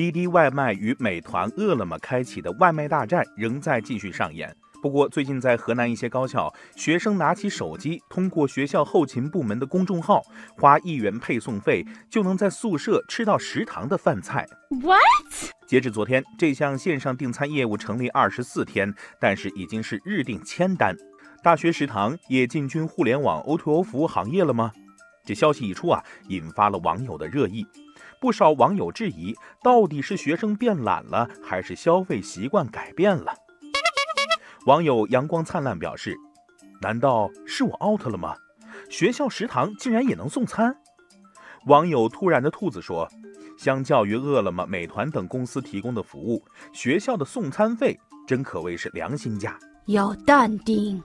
滴滴外卖与美团、饿了么开启的外卖大战仍在继续上演。不过，最近在河南一些高校，学生拿起手机，通过学校后勤部门的公众号，花一元配送费，就能在宿舍吃到食堂的饭菜。What？截至昨天，这项线上订餐业务成立二十四天，但是已经是日订千单。大学食堂也进军互联网 O2O 服务行业了吗？这消息一出啊，引发了网友的热议。不少网友质疑，到底是学生变懒了，还是消费习惯改变了？网友阳光灿烂表示：“难道是我 out 了吗？学校食堂竟然也能送餐？”网友突然的兔子说：“相较于饿了么、美团等公司提供的服务，学校的送餐费真可谓是良心价。”要淡定。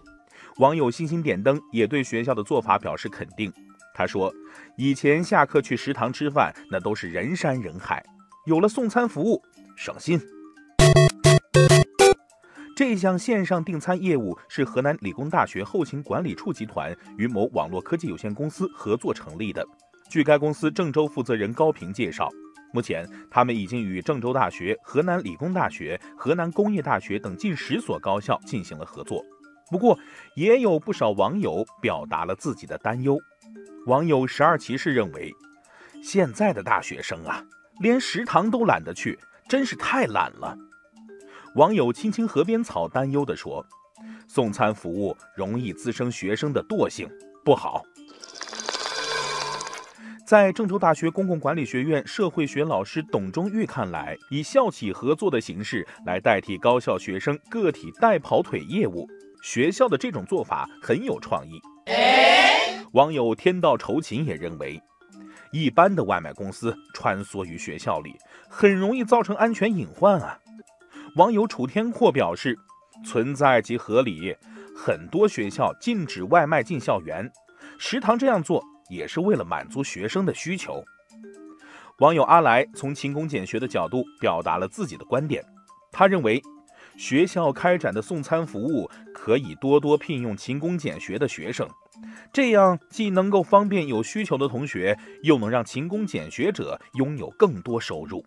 网友星星点灯也对学校的做法表示肯定。他说：“以前下课去食堂吃饭，那都是人山人海，有了送餐服务，省心。”这项线上订餐业务是河南理工大学后勤管理处集团与某网络科技有限公司合作成立的。据该公司郑州负责人高平介绍，目前他们已经与郑州大学、河南理工大学、河南工业大学等近十所高校进行了合作。不过，也有不少网友表达了自己的担忧。网友十二骑士认为，现在的大学生啊，连食堂都懒得去，真是太懒了。网友青青河边草担忧地说：“送餐服务容易滋生学生的惰性，不好。”在郑州大学公共管理学院社会学老师董忠玉看来，以校企合作的形式来代替高校学生个体带跑腿业务，学校的这种做法很有创意。网友天道酬勤也认为，一般的外卖公司穿梭于学校里，很容易造成安全隐患啊。网友楚天阔表示，存在即合理，很多学校禁止外卖进校园，食堂这样做也是为了满足学生的需求。网友阿来从勤工俭学的角度表达了自己的观点，他认为，学校开展的送餐服务可以多多聘用勤工俭学的学生，这样既能够方便有需求的同学，又能让勤工俭学者拥有更多收入。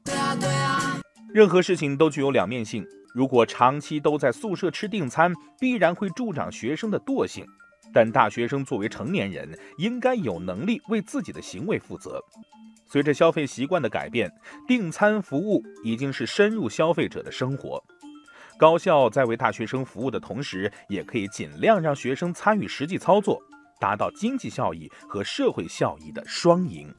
任何事情都具有两面性。如果长期都在宿舍吃订餐，必然会助长学生的惰性。但大学生作为成年人，应该有能力为自己的行为负责。随着消费习惯的改变，订餐服务已经是深入消费者的生活。高校在为大学生服务的同时，也可以尽量让学生参与实际操作，达到经济效益和社会效益的双赢。